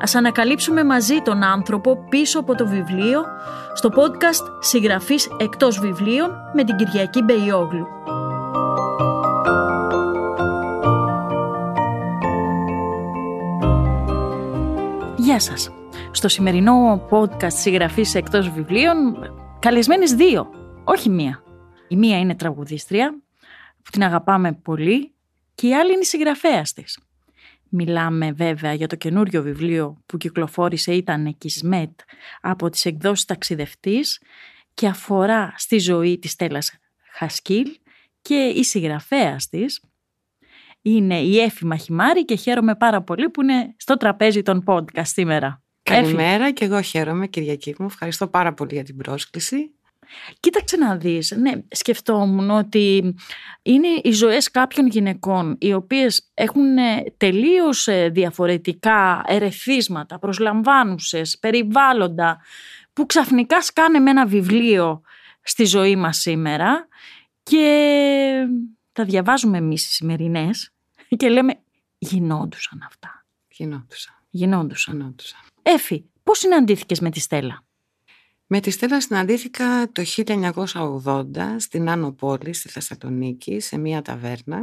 Ας ανακαλύψουμε μαζί τον άνθρωπο πίσω από το βιβλίο στο podcast «Συγγραφής εκτός βιβλίων» με την Κυριακή Μπεϊόγλου. Γεια σας. Στο σημερινό podcast «Συγγραφής εκτός βιβλίων» καλεσμένες δύο, όχι μία. Η μία είναι τραγουδίστρια που την αγαπάμε πολύ και η άλλη είναι η συγγραφέας της. Μιλάμε βέβαια για το καινούριο βιβλίο που κυκλοφόρησε ήταν «Κισμέτ» από τις εκδόσεις ταξιδευτής και αφορά στη ζωή της Στέλλας Χασκίλ και η συγγραφέας της είναι η Έφη Μαχημάρη και χαίρομαι πάρα πολύ που είναι στο τραπέζι των podcast σήμερα. Καλημέρα και εγώ χαίρομαι Κυριακή μου. Ευχαριστώ πάρα πολύ για την πρόσκληση. Κοίταξε να δεις, ναι, σκεφτόμουν ότι είναι οι ζωές κάποιων γυναικών οι οποίες έχουν ε, τελείως ε, διαφορετικά ερεθίσματα, προσλαμβάνουσες, περιβάλλοντα που ξαφνικά σκάνε με ένα βιβλίο στη ζωή μας σήμερα και τα διαβάζουμε εμείς οι σημερινές και λέμε γινόντουσαν αυτά. Γινόντουσαν. Γινόντουσαν. Γινόντουσαν. Έφη, πώς συναντήθηκες με τη Στέλλα; Με τη Στέλλα συναντήθηκα το 1980 στην Άνω Πόλη, στη Θεσσαλονίκη, σε μία ταβέρνα,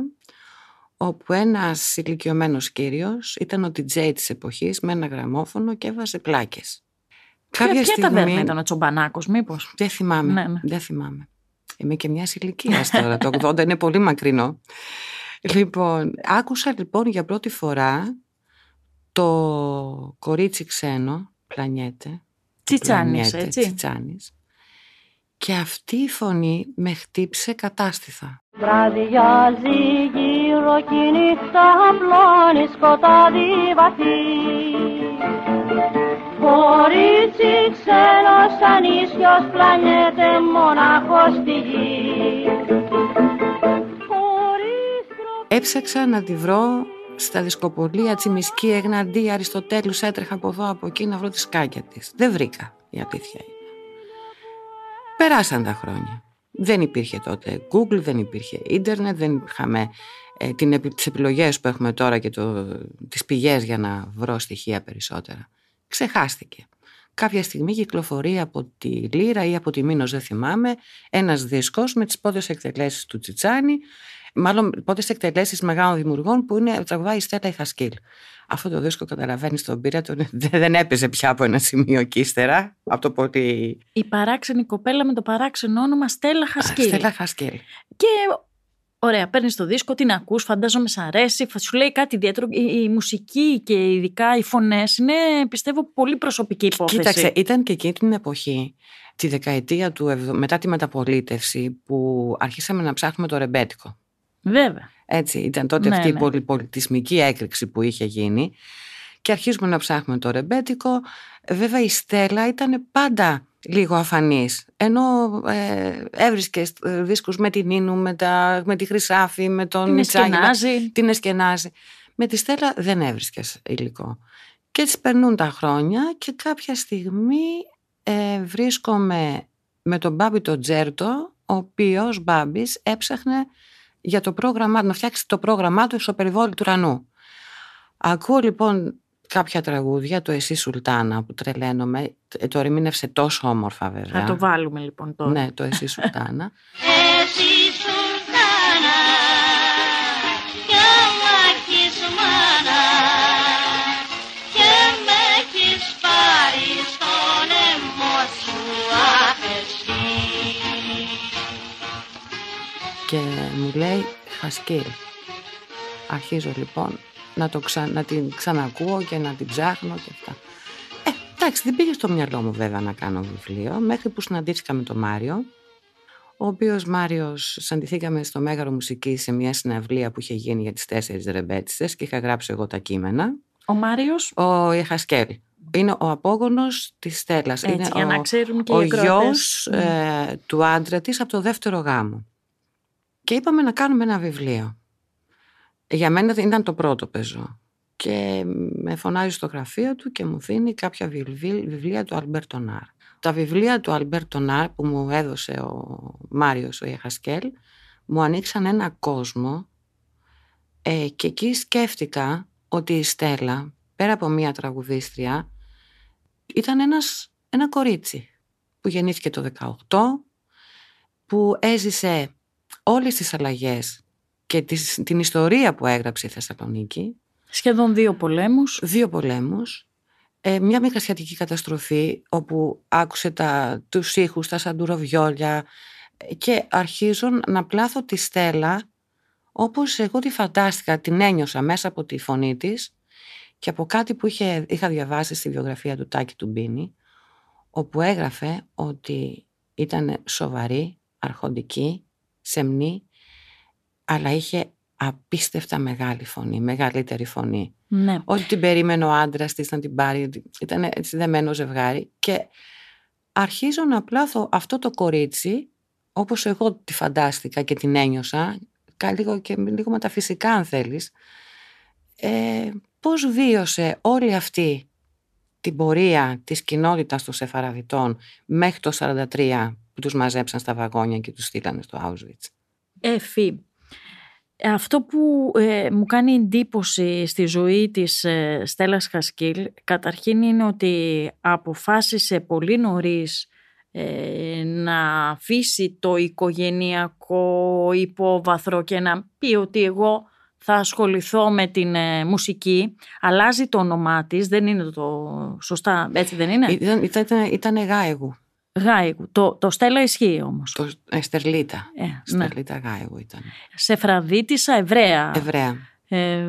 όπου ένας ηλικιωμένος κύριος ήταν ο DJ της εποχής με ένα γραμμόφωνο και έβαζε πλάκες. Ποια, ποια ταβέρνα ήταν ο Τσομπανάκος μήπως; Δεν θυμάμαι, Ναι, ναι. δεν θυμάμαι. Είμαι και μιας ηλικίας τώρα, το 80 είναι πολύ μακρινό. Λοιπόν, άκουσα λοιπόν για πρώτη φορά το κορίτσι ξένο, πλανιέτε, Τσιτσάνης, Πλανιέτε, έτσι. Τσιτσάνης. Και αυτή η φωνή με χτύπησε κατάστηθα. Βραδιάζει γύρω κι η νύχτα απλώνει σκοτάδι βαθύ Κορίτσι ξένος ανίσιος πλανιέται μονάχος στη γη Χωρίς τροπή Έψαξα να τη βρω στα δισκοπολία Τσιμισκή, Εγναντή, Αριστοτέλους, έτρεχα από εδώ από εκεί να βρω τη σκάκια της. Δεν βρήκα, η αλήθεια είναι. Περάσαν τα χρόνια. Δεν υπήρχε τότε Google, δεν υπήρχε ίντερνετ, δεν είχαμε ε, την, επι- τις επιλογές που έχουμε τώρα και το, τις πηγές για να βρω στοιχεία περισσότερα. Ξεχάστηκε. Κάποια στιγμή κυκλοφορεί από τη Λύρα ή από τη Μήνος, δεν θυμάμαι, ένας δίσκος με τις πρώτες εκτελέσεις του Τσιτσάνη, μάλλον πρώτες εκτελέσεις μεγάλων δημιουργών που είναι τραγουδάει η Στέλλα η Χασκίλ. Αυτό το δίσκο καταλαβαίνεις τον πήρα, τον, δεν έπαιζε πια από ένα σημείο και ύστερα, από το πολύ... Η παράξενη κοπέλα με το παράξενο όνομα Στέλλα Χασκίλ. Στέλλα Χασκίλ. Και ωραία, παίρνεις το δίσκο, την ακούς, φαντάζομαι σ' αρέσει, φα- σου λέει κάτι ιδιαίτερο. Η, η μουσική και ειδικά οι φωνές είναι, πιστεύω, πολύ προσωπική υπόθεση. Κοίταξε, ήταν και εκείνη την εποχή, τη δεκαετία του, εβδο- μετά τη μεταπολίτευση, που αρχίσαμε να ψάχνουμε το ρεμπέτικο. Βέβαια. Έτσι, ήταν τότε Ναι, αυτή η ναι. πολυπολιτισμική έκρηξη που είχε γίνει και αρχίζουμε να ψάχνουμε το ρεμπέτικο. Βέβαια η Στέλλα ήταν πάντα λίγο αφανής, ενώ ε, έβρισκες ε, δίσκους με την Ίνου, με, τα, με τη Χρυσάφη, με τον Την Μιτσάκη, με- εσκενάζει. την Εσκενάζη. Με τη Στέλλα δεν έβρισκες υλικό. Και έτσι περνούν τα χρόνια και κάποια στιγμή ε, βρίσκομαι με τον Μπάμπη τον Τζέρτο, ο οποίος Μπάμπης έψαχνε για το πρόγραμμά να φτιάξει το πρόγραμμά του στο περιβόλι του ουρανού. Ακούω λοιπόν κάποια τραγούδια, το Εσύ Σουλτάνα που τρελαίνομαι, ε, το ερμήνευσε τόσο όμορφα βέβαια. Θα το βάλουμε λοιπόν τώρα. Ναι, το Εσύ Σουλτάνα. Εσύ και μου λέει Χασκίλ. Αρχίζω λοιπόν να, το ξα... να την ξανακούω και να την ψάχνω και αυτά. Ε, εντάξει, δεν πήγε στο μυαλό μου βέβαια να κάνω βιβλίο, μέχρι που συναντήθηκα με τον Μάριο, ο οποίος Μάριος συναντηθήκαμε στο Μέγαρο Μουσική σε μια συναυλία που είχε γίνει για τις τέσσερις ρεμπέτσες και είχα γράψει εγώ τα κείμενα. Ο Μάριος; Ο Χασκέλ. Είναι ο απόγονος της Στέλλας. Έτσι, είναι για ο, να ξέρουν και ο οι ακροατές. γιος ε, του άντρα της από το δεύτερο γάμο. Και είπαμε να κάνουμε ένα βιβλίο. Για μένα ήταν το πρώτο πεζό. Και με φωνάζει στο γραφείο του και μου δίνει κάποια βιβλί- βιβλία του Αλμπέρτο Νάρ. Τα βιβλία του Αλμπέρτο Νάρ που μου έδωσε ο Μάριος ο Ιεχασκέλ μου ανοίξαν ένα κόσμο ε, και εκεί σκέφτηκα ότι η Στέλλα πέρα από μία τραγουδίστρια ήταν ένας, ένα κορίτσι που γεννήθηκε το 18 που έζησε όλες τις αλλαγές και τις, την ιστορία που έγραψε η Θεσσαλονίκη Σχεδόν δύο πολέμους. δύο πολέμους, ε, μια μικρασιατική καταστροφή όπου άκουσε τα, τους ήχους, τα σαντουροβιόλια ε, και αρχίζω να πλάθω τη Στέλλα όπως εγώ τη φαντάστηκα, την ένιωσα μέσα από τη φωνή της και από κάτι που είχε, είχα διαβάσει στη βιογραφία του Τάκη του Μπίνη όπου έγραφε ότι ήταν σοβαρή, αρχοντική, σεμνή αλλά είχε απίστευτα μεγάλη φωνή, μεγαλύτερη φωνή. Ναι. Ότι την περίμενε ο άντρας της να την πάρει. ότι Ήταν έτσι δεμένο ζευγάρι. Και αρχίζω να πλάθω αυτό το κορίτσι, όπως εγώ τη φαντάστηκα και την ένιωσα, κα- λίγο και λίγο μεταφυσικά αν θέλεις, ε, πώς βίωσε όλη αυτή την πορεία της κοινότητας των Σεφαραδιτών μέχρι το 1943 που τους μαζέψαν στα βαγόνια και τους στείλανε στο Auschwitz. Εφή. Αυτό που ε, μου κάνει εντύπωση στη ζωή της ε, Στέλλας Χασκίλ καταρχήν είναι ότι αποφάσισε πολύ νωρίς ε, να αφήσει το οικογενειακό υπόβαθρο και να πει ότι εγώ θα ασχοληθώ με την ε, μουσική. Αλλάζει το όνομά της, δεν είναι το σωστά, έτσι δεν είναι; Ήταν, ήταν, ήταν Γάεγου, Γάικου. Το, το Στέλλα ισχύει όμως. το ε, Στερλίτα. Ε, ναι. Στερλίτα Γάεγου ήταν. Σεφραδίτησα Εβραία. Εβραία. ε,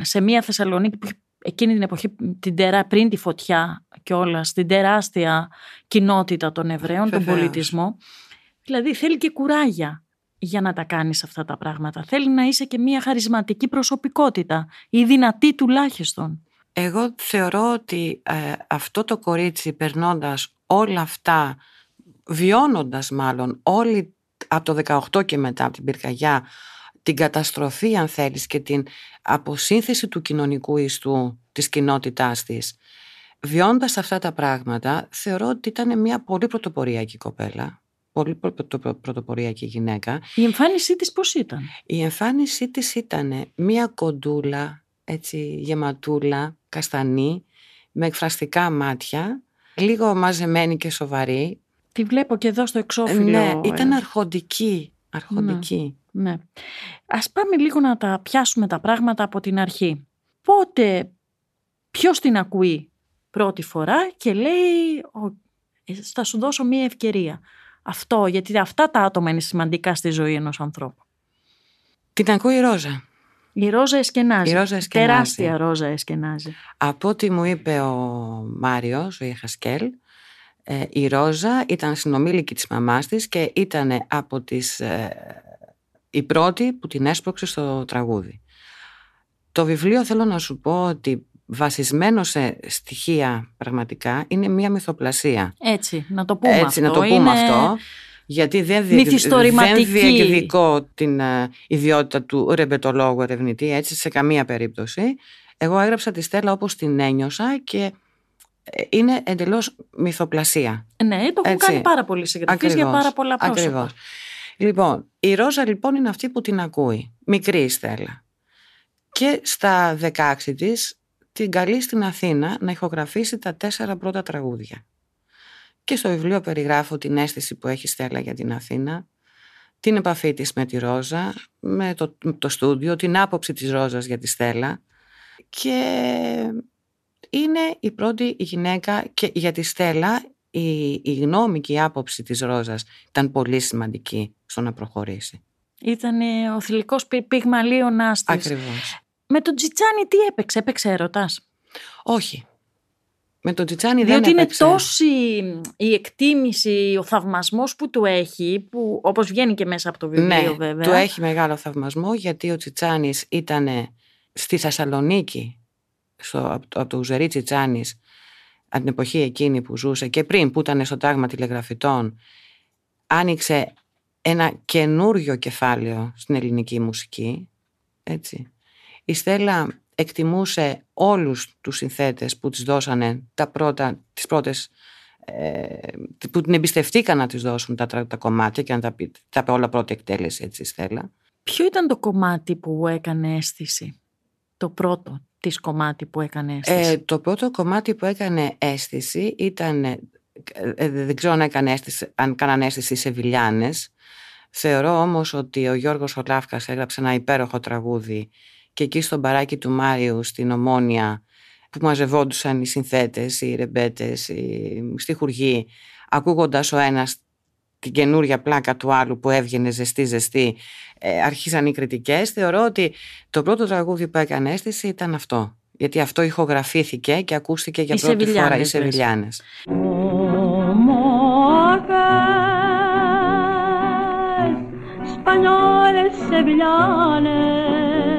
σε μια Θεσσαλονίκη που είχε εκείνη την εποχή την τερά, πριν τη φωτιά και όλα στην τεράστια κοινότητα των Εβραίων, τον Βεβαίως. πολιτισμό. Δηλαδή θέλει και κουράγια για να τα κάνεις αυτά τα πράγματα. Θέλει να είσαι και μια χαρισματική προσωπικότητα ή δυνατή τουλάχιστον. Εγώ θεωρώ ότι ε, αυτό το κορίτσι περνώντας όλα αυτά, βιώνοντας μάλλον όλη από το 18 και μετά από την πυρκαγιά, την καταστροφή αν θέλεις και την αποσύνθεση του κοινωνικού ιστού της κοινότητάς της, βιώντας αυτά τα πράγματα, θεωρώ ότι ήταν μια πολύ πρωτοποριακή κοπέλα, πολύ πρωτο- πρωτοποριακή γυναίκα Η εμφάνισή της πώς ήταν; η εμφάνισή της ήταν μία κοντούλα, έτσι γεματούλα, καστανή, με εκφραστικά μάτια, λίγο μαζεμένη και σοβαρή. Τη βλέπω και εδώ στο εξώφυλλο. ναι, ήταν ε, αρχοντική, αρχοντική. Ναι. Ας πάμε λίγο να τα πιάσουμε τα πράγματα από την αρχή. Πότε, ποιος την ακούει πρώτη φορά και λέει «Ο, ε, θα σου δώσω μία ευκαιρία. Αυτό, γιατί αυτά τα άτομα είναι σημαντικά στη ζωή ενός ανθρώπου. Την ακούει η Ρόζα. Η Ρόζα Εσκενάζη. Η Ρόζα Εσκενάζη. Τεράστια Ρόζα Εσκενάζη. Από ό,τι μου είπε ο Μάριος, ο Ιεχασκέλ, ε, η Ρόζα ήταν συνομήλικη της μαμάς της και ήταν από τις, ε, η πρώτη που την έσπρωξε στο τραγούδι. Το βιβλίο θέλω να σου πω ότι βασισμένο σε στοιχεία πραγματικά είναι μια μυθοπλασία. Έτσι, να το πούμε Έτσι, αυτό. να το πούμε Είναι- αυτό. Γιατί δεν, διεκ- Μυθιστορηματική. δεν διεκδικώ την ε, ιδιότητα του ρεμπετολόγου ερευνητή, έτσι, σε καμία περίπτωση. Εγώ έγραψα τη Στέλλα όπως την ένιωσα και ε, είναι εντελώς μυθοπλασία. Ναι, το έχουν Έτσι. κάνει πάρα πολλοί συγγραφείς για Ακριβώς, πάρα πολλά πρόσωπα. ακριβώς. Λοιπόν, η Ρόζα λοιπόν είναι αυτή που την ακούει. Μικρή η Στέλλα. Και στα 16 της την καλεί στην Αθήνα να ηχογραφήσει τα τέσσερα πρώτα τραγούδια. Και στο βιβλίο περιγράφω την αίσθηση που έχει η Στέλλα για την Αθήνα, την επαφή της με τη Ρόζα, με το, με το στούντιο, την άποψη της Ρόζας για τη Στέλλα και είναι η πρώτη γυναίκα και για τη Στέλλα η, η γνώμη και η άποψη της Ρόζας ήταν πολύ σημαντική στο να προχωρήσει. Ήταν ε, ο θηλυκός πυ- πυγμαλίωνας της. Ακριβώς. Με τον Τζιτσάνι τι έπαιξε, έπαιξε έρωτας; Όχι. Με τον Τσιτσάνι δεν Διότι είναι έπαιξε. τόση η εκτίμηση, ο θαυμασμός που του έχει, που όπως βγαίνει και μέσα από το βιβλίο Ναι, βέβαια. του έχει μεγάλο θαυμασμό γιατί ο Τσιτσάνης ήταν στη Θεσσαλονίκη στο, από, το, από το Ουζερί Τσιτσάνης από την εποχή εκείνη που ζούσε και πριν που ήταν στο τάγμα τηλεγραφητών άνοιξε ένα καινούριο κεφάλαιο στην ελληνική μουσική. Έτσι. Η Στέλλα εκτιμούσε όλους τους συνθέτες που της δώσανε τα πρώτα, τις πρώτες ε, που την εμπιστευτήκαν να της δώσουν τα, τα κομμάτια και να τα, πει- τα πει όλα πρώτη εκτέλεση έτσι η Στέλλα. Ποιο ήταν το κομμάτι που έκανε αίσθηση, το πρώτο της κομμάτι που έκανε αίσθηση; Ε, το πρώτο κομμάτι που έκανε αίσθηση ήταν, ε, ε, δεν ξέρω αν, έκανε αίσθηση, αν κάνανε αίσθηση οι Σεβιλιάνες. Θεωρώ όμως ότι ο Γιώργος Ολάφκας έγραψε ένα υπέροχο τραγούδι και εκεί στο μπαράκι του Μάριου στην Ομόνια που μαζευόντουσαν οι συνθέτες, οι ρεμπέτες, οι στιχουργοί ακούγοντας ο ένας την καινούρια πλάκα του άλλου που έβγαινε ζεστή ζεστή ε, αρχίσαν οι κριτικές θεωρώ ότι το πρώτο τραγούδι που έκανε αίσθηση ήταν αυτό γιατί αυτό ηχογραφήθηκε και ακούστηκε για Οι πρώτη φορά οι Σεβιλιάνες, λες. Σεβιλιάνες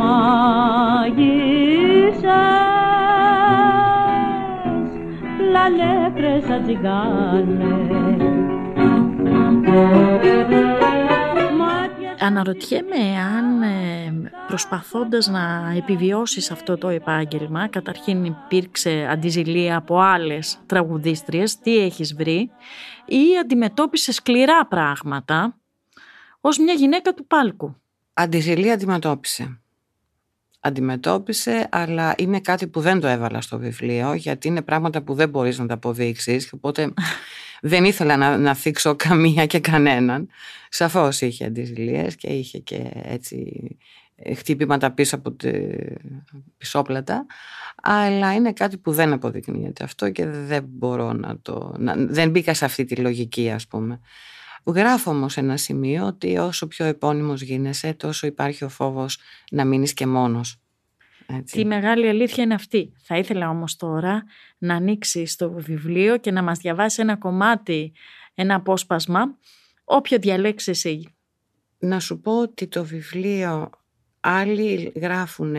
μάγισσες λαλέπρες ατζιγκάνες Μάτια Αναρωτιέμαι αν ε, προσπαθώντας να επιβιώσεις αυτό το επάγγελμα, καταρχήν υπήρξε αντιζηλία από άλλες τραγουδίστριες, τι έχεις βρει, ή αντιμετώπισες σκληρά πράγματα ως μια γυναίκα του πάλκου; Αντιζηλία αντιμετώπισε. Αντιμετώπισε, αλλά είναι κάτι που δεν το έβαλα στο βιβλίο, γιατί είναι πράγματα που δεν μπορείς να τα αποδείξεις, και οπότε δεν ήθελα να, να θίξω καμία και κανέναν. Σαφώς είχε αντιζηλίες και είχε και έτσι ε, χτύπηματα πίσω από τη πισόπλατα, αλλά είναι κάτι που δεν αποδεικνύεται αυτό και δεν μπορώ να το... Να, δεν μπήκα σε αυτή τη λογική, ας πούμε. Γράφω όμως ένα σημείο ότι όσο πιο επώνυμος γίνεσαι, τόσο υπάρχει ο φόβος να μείνεις και μόνος. Έτσι. Τη μεγάλη αλήθεια είναι αυτή. Θα ήθελα όμως τώρα να ανοίξει το βιβλίο και να μας διαβάσει ένα κομμάτι, ένα απόσπασμα, όποιο διαλέξεις εσύ. Να σου πω ότι το βιβλίο άλλοι γράφουν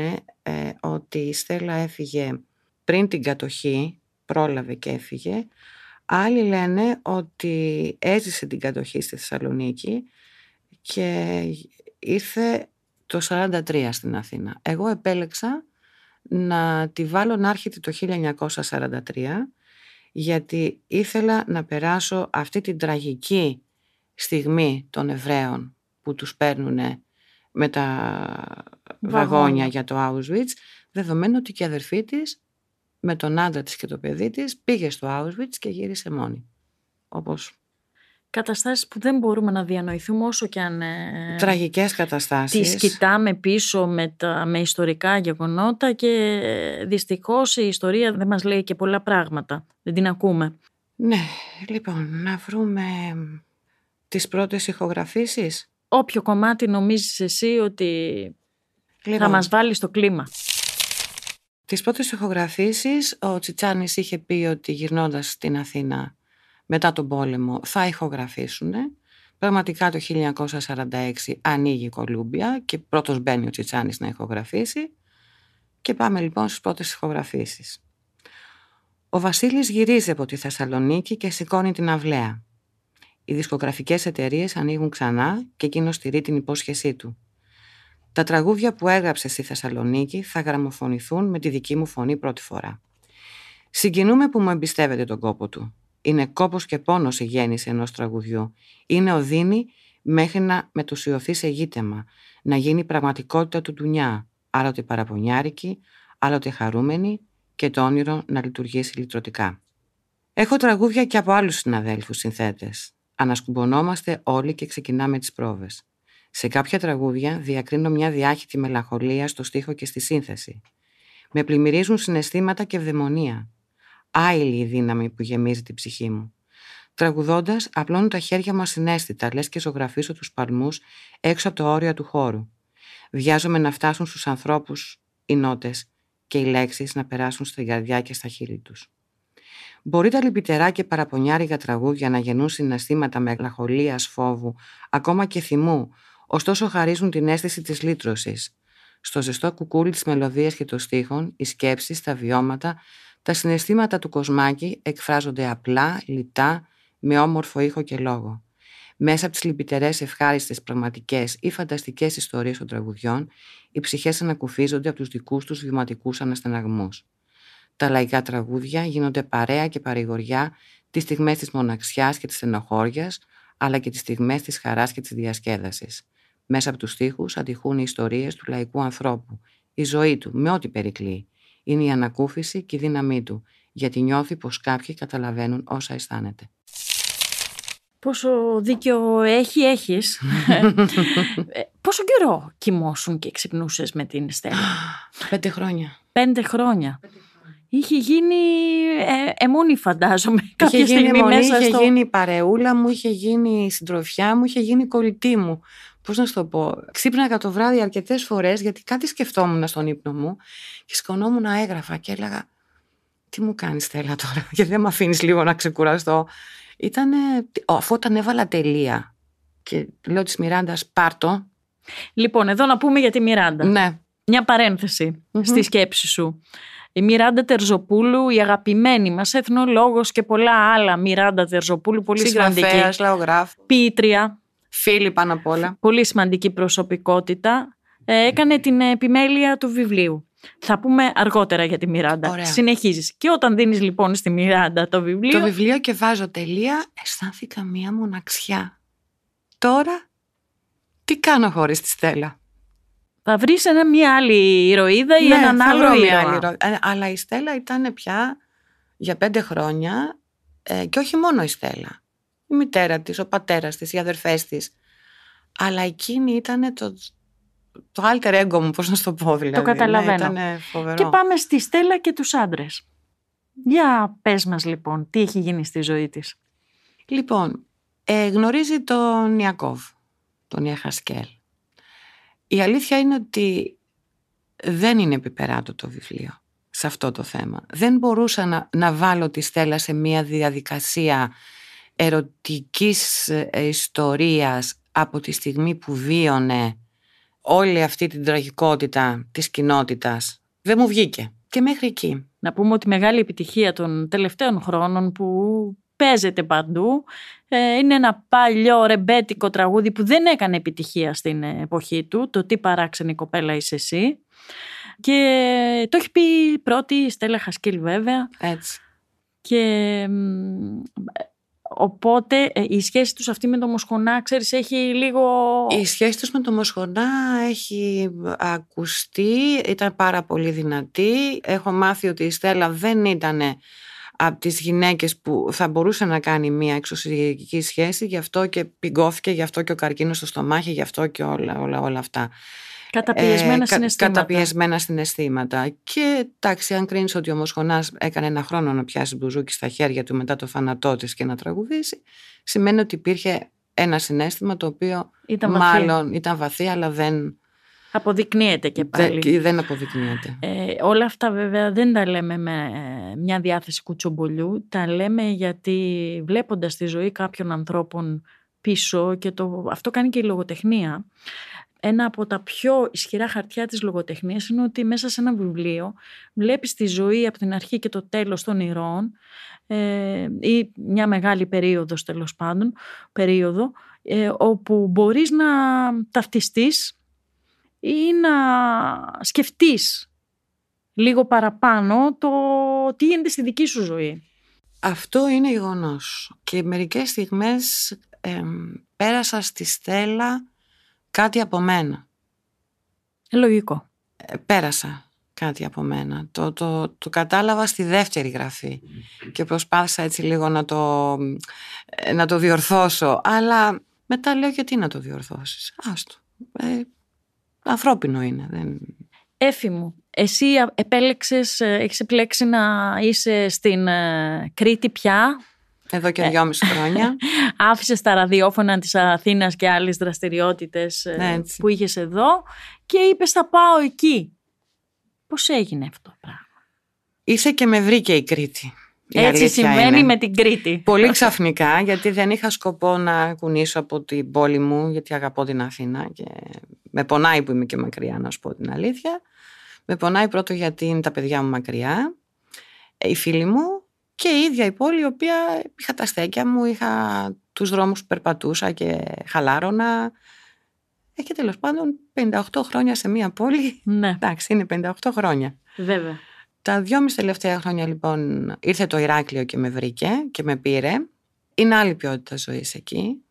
ότι η Στέλλα έφυγε πριν την κατοχή, πρόλαβε και έφυγε. Άλλοι λένε ότι έζησε την κατοχή στη Θεσσαλονίκη και ήρθε το 43 στην Αθήνα. Εγώ επέλεξα να τη βάλω να έρχεται το 1943 γιατί ήθελα να περάσω αυτή την τραγική στιγμή των Εβραίων που τους παίρνουν με τα βαγόνια, Βαγόνια. για το Auschwitz δεδομένου ότι και η αδερφή της με τον άντρα της και το παιδί της πήγε στο Auschwitz και γύρισε μόνη. Όπως Καταστάσεις που δεν μπορούμε να διανοηθούμε όσο και αν ε, τραγικές καταστάσεις. τις κοιτάμε πίσω με, τα, με ιστορικά γεγονότα και ε, δυστυχώς η ιστορία δεν μας λέει και πολλά πράγματα. Δεν την ακούμε. Ναι, λοιπόν, να βρούμε τις πρώτες ηχογραφήσεις. Όποιο κομμάτι νομίζεις εσύ ότι θα Λοιπόν, μας βάλει στο κλίμα. Τις πρώτες ηχογραφήσεις ο Τσιτσάνης είχε πει ότι γυρνώντας στην Αθήνα μετά τον πόλεμο θα ηχογραφήσουν. Πραγματικά το 1946 ανοίγει η Κολούμπια και πρώτος μπαίνει ο Τσιτσάνης να ηχογραφήσει και πάμε λοιπόν στις πρώτες ηχογραφήσεις. Ο Βασίλης γυρίζει από τη Θεσσαλονίκη και σηκώνει την αυλαία. Οι δισκογραφικές εταιρείες ανοίγουν ξανά και εκείνος στηρεί την υπόσχεσή του. Τα τραγούδια που έγραψε στη Θεσσαλονίκη θα γραμμοφωνηθούν με τη δική μου φωνή πρώτη φορά. Συγκινούμε που μου εμπιστεύεται τον κόπο του. Είναι κόπος και πόνος η γέννηση ενός τραγουδιού. Είναι οδύνη μέχρι να μετουσιωθεί σε γήτεμα, να γίνει πραγματικότητα του ντουνιά, άλλοτε παραπονιάρικη, άλλοτε χαρούμενη και το όνειρο να λειτουργήσει λυτρωτικά. Έχω τραγούδια και από άλλους συναδέλφους συνθέτες. Ανασκουμπονόμαστε όλοι και ξεκινάμε τις πρόβες. Σε κάποια τραγούδια διακρίνω μια διάχυτη μελαγχολία στο στίχο και στη σύνθεση. Με πλημμυρίζουν συναισθήματα και ευδαιμονία. Άειλη η δύναμη που γεμίζει την ψυχή μου. Τραγουδώντας, απλώνω τα χέρια μου ασυναίσθητα, λες και ζωγραφίσω τους παλμούς έξω από το όριο του χώρου. Βιάζομαι να φτάσουν στους ανθρώπους οι νότες και οι λέξεις να περάσουν στην καρδιά και στα χείλη τους. Μπορεί τα λυπητερά και παραπονιάριγα τραγούδια να γεννούν συναισθήματα μελαγχολίας, φόβου, ακόμα και θυμού, ωστόσο χαρίζουν την αίσθηση της λύτρωσης. Στο ζεστό κουκούλι της μελωδίας και των στίχων, οι σκέψεις, τα βιώματα, τα συναισθήματα του κοσμάκη εκφράζονται απλά, λιτά, με όμορφο ήχο και λόγο. Μέσα από τις λυπητερές ευχάριστες πραγματικές ή φανταστικές ιστορίες των τραγουδιών, οι ψυχές ανακουφίζονται από τους δικούς τους βηματικούς αναστεναγμούς. Τα λαϊκά τραγούδια γίνονται παρέα και παρηγοριά τις στιγμές της μοναξιάς και της στενοχώριας, αλλά και τις στιγμές της χαράς και της διασκέδασης. Μέσα από τους στίχους αντιχούν οι ιστορίες του λαϊκού ανθρώπου, η ζωή του με ό,τι περικλεί. Είναι η ανακούφιση και η δύναμή του, γιατί νιώθει πως κάποιοι καταλαβαίνουν όσα αισθάνεται. Πόσο δίκιο έχει, έχεις; Ε, Πόσο καιρό κοιμώσουν και ξυπνούσες με την Στέλλα. Πέντε χρόνια. Πέντε χρόνια. Είχε γίνει ε, εμόνη φαντάζομαι κάποια είχε γίνει στιγμή μονή, μέσα είχε στο... γίνει η παρεούλα μου, είχε γίνει η συντροφιά μου, είχε γίνει η κολλητή μου. Πώς να σου το πω. Ξύπναγα το βράδυ αρκετές φορές γιατί κάτι σκεφτόμουν στον ύπνο μου και σκονόμουν να έγραφα και έλεγα Τι μου κάνεις Στέλλα τώρα, γιατί δεν με αφήνεις λίγο να ξεκουραστώ. Ήτανε, αφού όταν έβαλα τελεία και λέω της Μιράντας πάρτο. Λοιπόν, εδώ να πούμε για τη Μιράντα. Ναι, Μια παρένθεση στη σκέψη σου. Η Μιράντα Τερζοπούλου, η αγαπημένη μας εθνολόγος και πολλά άλλα Μιράντα Τερζοπούλου, πολύ σημαντική. συγγραφέα, λαογράφ, Ποιήτρια, φίλοι πάνω απ' όλα. πολύ σημαντική προσωπικότητα, ε, έκανε την επιμέλεια του βιβλίου. Θα πούμε αργότερα για τη Μιράντα. Ωραία. Συνεχίζεις. Και όταν δίνεις λοιπόν στη Μιράντα το βιβλίο, Το βιβλίο και βάζω τελεία, αισθάνθηκα μία μοναξιά. Τώρα, τι κάνω χωρίς τη Στέλλα; θα βρεις ένα, μια άλλη ηρωίδα ή Ναι, έναν θα άλλο βρω μια ήρωα. άλλη ρο- Ε, Αλλά η Στέλλα ήταν πια για πέντε χρόνια ε, και όχι μόνο η Στέλλα. Η μητέρα της, ο πατέρας της, οι αδερφές της. Αλλά εκείνη ήταν το, το alter ego μου, πώς να σου το πω δηλαδή. καταλαβαίνω. Ναι, ήταν φοβερό. Και πάμε στη Στέλλα και τους άντρες. Για πες μας λοιπόν, τι έχει γίνει στη ζωή της. Λοιπόν, ε, γνωρίζει τον Ιακώβ, τον Ιαχασκέλ. Η αλήθεια είναι ότι δεν είναι επιπεράτο το βιβλίο σε αυτό το θέμα. Δεν μπορούσα να, να βάλω τη Στέλλα σε μια διαδικασία ερωτικής ε, ιστορίας από τη στιγμή που βίωνε όλη αυτή την τραγικότητα της κοινότητας. Δεν μου βγήκε. Και μέχρι εκεί. Να πούμε ότι η μεγάλη επιτυχία των τελευταίων χρόνων που παίζεται παντού ε, είναι ένα παλιό ρεμπέτικο τραγούδι που δεν έκανε επιτυχία στην εποχή του, το «Τι παράξενη κοπέλα είσαι εσύ». Και το έχει πει πρώτη η Στέλλα Χασκίλ βέβαια Έτσι. και μ, οπότε ε, η σχέση τους αυτή με το Μοσχονά ξέρεις έχει λίγο... Η σχέση τους με το Μοσχονά έχει ακουστεί, ήταν πάρα πολύ δυνατή. Έχω μάθει ότι η Στέλλα δεν ήταν από τις γυναίκες που θα μπορούσε να κάνει μια εξωσυγική σχέση, γι' αυτό και πηγκώθηκε, γι' αυτό και ο καρκίνος στο στομάχι, γι' αυτό και όλα, όλα, όλα αυτά. Καταπιεσμένα Ε, κα- συναισθήματα. Καταπιεσμένα συναισθήματα. Και εντάξει, αν κρίνεις ότι ο Μοσχονάς έκανε ένα χρόνο να πιάσει μπουζούκι στα χέρια του μετά το θάνατό της και να τραγουδήσει, σημαίνει ότι υπήρχε ένα συνέστημα το οποίο Ήταν βαθύ. μάλλον ήταν βαθύ, αλλά δεν, Αποδεικνύεται και πάλι. δεν, δεν αποδεικνύεται. Ε, όλα αυτά βέβαια δεν τα λέμε με ε, μια διάθεση κουτσομπολιού, τα λέμε γιατί βλέποντας τη ζωή κάποιων ανθρώπων πίσω και το, αυτό κάνει και η λογοτεχνία. Ένα από τα πιο ισχυρά χαρτιά της λογοτεχνίας είναι ότι μέσα σε ένα βιβλίο βλέπεις τη ζωή από την αρχή και το τέλος των ηρώων ε, ή μια μεγάλη περίοδος τέλος πάντων, περίοδο, ε, όπου μπορείς να ταυτιστείς ή να σκεφτείς λίγο παραπάνω το τι γίνεται στη δική σου ζωή. Αυτό είναι γεγονός. Και μερικές στιγμές εμ, πέρασα στη Στέλλα κάτι από μένα. Ε, Λογικό. Ε, πέρασα κάτι από μένα. Το, το, το κατάλαβα στη δεύτερη γραφή και προσπάθησα έτσι λίγο να το, ε, να το διορθώσω. Αλλά μετά λέω γιατί να το διορθώσεις; Άστο. Ε, ανθρώπινο είναι. Δεν... Έφη μου, εσύ α- επέλεξες, ε, έχεις επιλέξει να είσαι στην ε, Κρήτη πια; Εδώ και δυόμιση χρόνια. Άφησες τα ραδιόφωνα της Αθήνας και άλλες δραστηριότητες ε, Ναι, έτσι. που είχες εδώ και είπες θα πάω εκεί. Πώς έγινε αυτό το πράγμα; Ήρθε και με βρήκε η Κρήτη. Η Έτσι αλήθεια συμβαίνει είναι. με την Κρήτη. Πολύ ξαφνικά, γιατί δεν είχα σκοπό να κουνήσω από την πόλη μου, γιατί αγαπώ την Αθήνα και Με πονάει που είμαι και μακριά, να σου πω την αλήθεια. Με πονάει πρώτο γιατί είναι τα παιδιά μου μακριά, ε, οι φίλοι μου και η ίδια η πόλη, η οποία είχα τα στέκια μου, είχα τους δρόμους που περπατούσα και χαλάρωνα. Ε, και τέλος πάντων 58 χρόνια σε μία πόλη, Ναι, εντάξει είναι 58 χρόνια. βέβαια. Τα δυόμιση τελευταία χρόνια λοιπόν ήρθε το Ηράκλειο και με βρήκε και με πήρε. Είναι άλλη ποιότητα ζωής εκεί.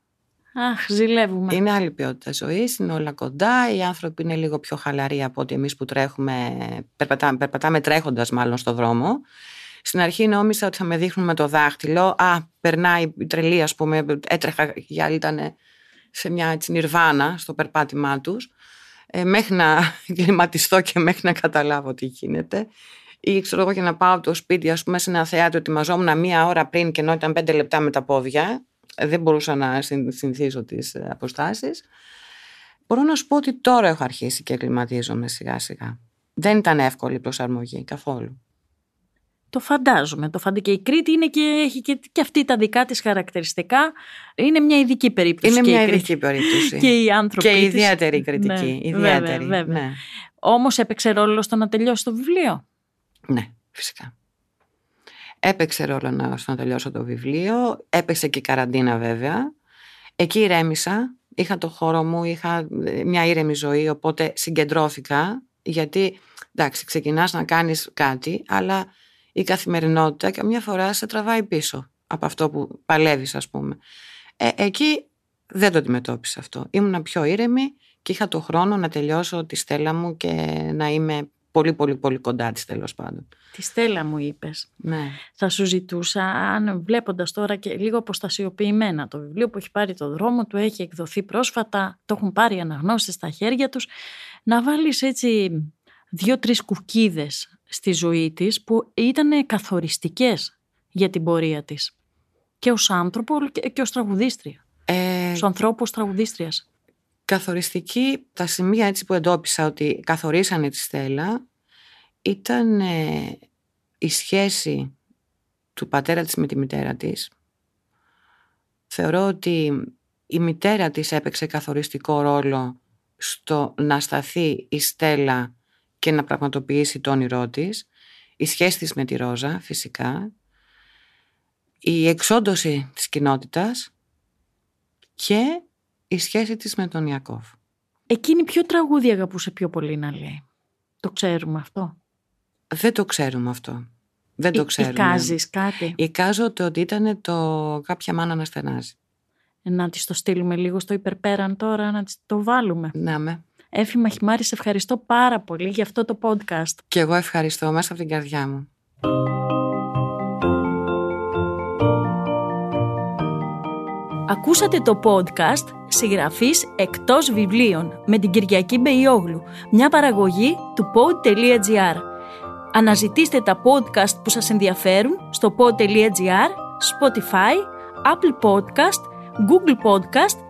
Αχ, ζηλεύουμε. Είναι άλλη ποιότητα ζωής, είναι όλα κοντά. Οι άνθρωποι είναι λίγο πιο χαλαροί από ότι εμείς που τρέχουμε, περπατάμε, περπατάμε τρέχοντας μάλλον στο δρόμο. Στην αρχή νόμιζα ότι θα με δείχνουν με το δάχτυλο. Α, περνάει η τρελή, ας πούμε. Έτρεχα, οι άλλοι ήταν σε μια έτσι, νιρβάνα στο περπάτημά τους. Ε, μέχρι να κλιματιστώ και μέχρι να καταλάβω τι γίνεται. Ή ξέρω εγώ για να πάω από το σπίτι, ας πούμε, σε ένα θέατρο, ετοιμαζόμουν μία ώρα πριν και ενώ ήταν πέντε λεπτά με τα πόδια. Ε, Δεν μπορούσα να συν- συνηθίσω τις αποστάσεις. Μπορώ να σου πω ότι τώρα έχω αρχίσει και κλιματίζομαι σιγά σιγά. Δεν ήταν εύκολη η προσαρμογή καθόλου. Το φαντάζομαι. Το φαντα... Και η Κρήτη είναι και, έχει και, και αυτή τα δικά της χαρακτηριστικά. Είναι μια ειδική περίπτωση. Είναι και μια η Κρήτη. ειδική περίπτωση. Και οι άνθρωποι Και της. ιδιαίτερη κριτική. Ναι, ιδιαίτερη. Βέβαια, βέβαια. Ναι. Όμως έπαιξε ρόλο στο να τελειώσει το βιβλίο. ναι, φυσικά. Έπαιξε ρόλο να, στο να τελειώσω το βιβλίο. Έπαιξε και η καραντίνα βέβαια. Εκεί ηρέμησα. Είχα το χώρο μου, είχα ε, μια ήρεμη ζωή, οπότε συγκεντρώθηκα. Γιατί, εντάξει, ξεκινάς να κάνεις κάτι, αλλά η καθημερινότητα καμιά φορά σε τραβάει πίσω από αυτό που παλεύεις, ας πούμε. Ε, εκεί δεν το αντιμετώπισα αυτό. Ήμουνα πιο ήρεμη και είχα το χρόνο να τελειώσω τη στέλα μου και να είμαι πολύ πολύ πολύ κοντά της τέλος πάντων. Τη Στέλλα μου είπες. Ναι. Θα σου ζητούσα, αν βλέποντας τώρα και λίγο αποστασιοποιημένα το βιβλίο που έχει πάρει το δρόμο του, έχει εκδοθεί πρόσφατα, το έχουν πάρει αναγνώστες στα χέρια τους, να βάλεις έτσι δύο-τρεις κουκίδες στη ζωή της που ήταν καθοριστικές για την πορεία της. Και ως άνθρωπο και, και ως τραγουδίστρια. Ε, Ως ανθρώπους ως τραγουδίστριας. καθοριστική, τα σημεία έτσι που εντόπισα ότι καθορίσανε τη Στέλλα ήταν ε, η σχέση του πατέρα της με τη μητέρα της. Θεωρώ ότι η μητέρα της έπαιξε καθοριστικό ρόλο στο να σταθεί η Στέλλα και να πραγματοποιήσει το όνειρό της. Η σχέση της με τη Ρόζα φυσικά. Η εξόντωση της κοινότητας και η σχέση της με τον Ιακώβ. Εκείνη ποιο τραγούδι αγαπούσε πιο πολύ να λέει. Το ξέρουμε αυτό; Δεν το ξέρουμε αυτό. Δεν το Ή- ξέρουμε. Εικάζεις κάτι; Εικάζω το ότι ήταν το κάποια μάνα να στενάζει. Να της το στείλουμε λίγο στο υπερπέραν τώρα, να της το βάλουμε. Να με. Έφη Μαχημάρη, σε ευχαριστώ πάρα πολύ για αυτό το podcast. Και εγώ ευχαριστώ μέσα από την καρδιά μου. Ακούσατε το podcast «Συγγραφής εκτός βιβλίων» με την Κυριακή Μπεϊόγλου, μια παραγωγή του pod.gr. Αναζητήστε τα podcast που σας ενδιαφέρουν στο pod.gr, Spotify, Apple Podcast, Google Podcast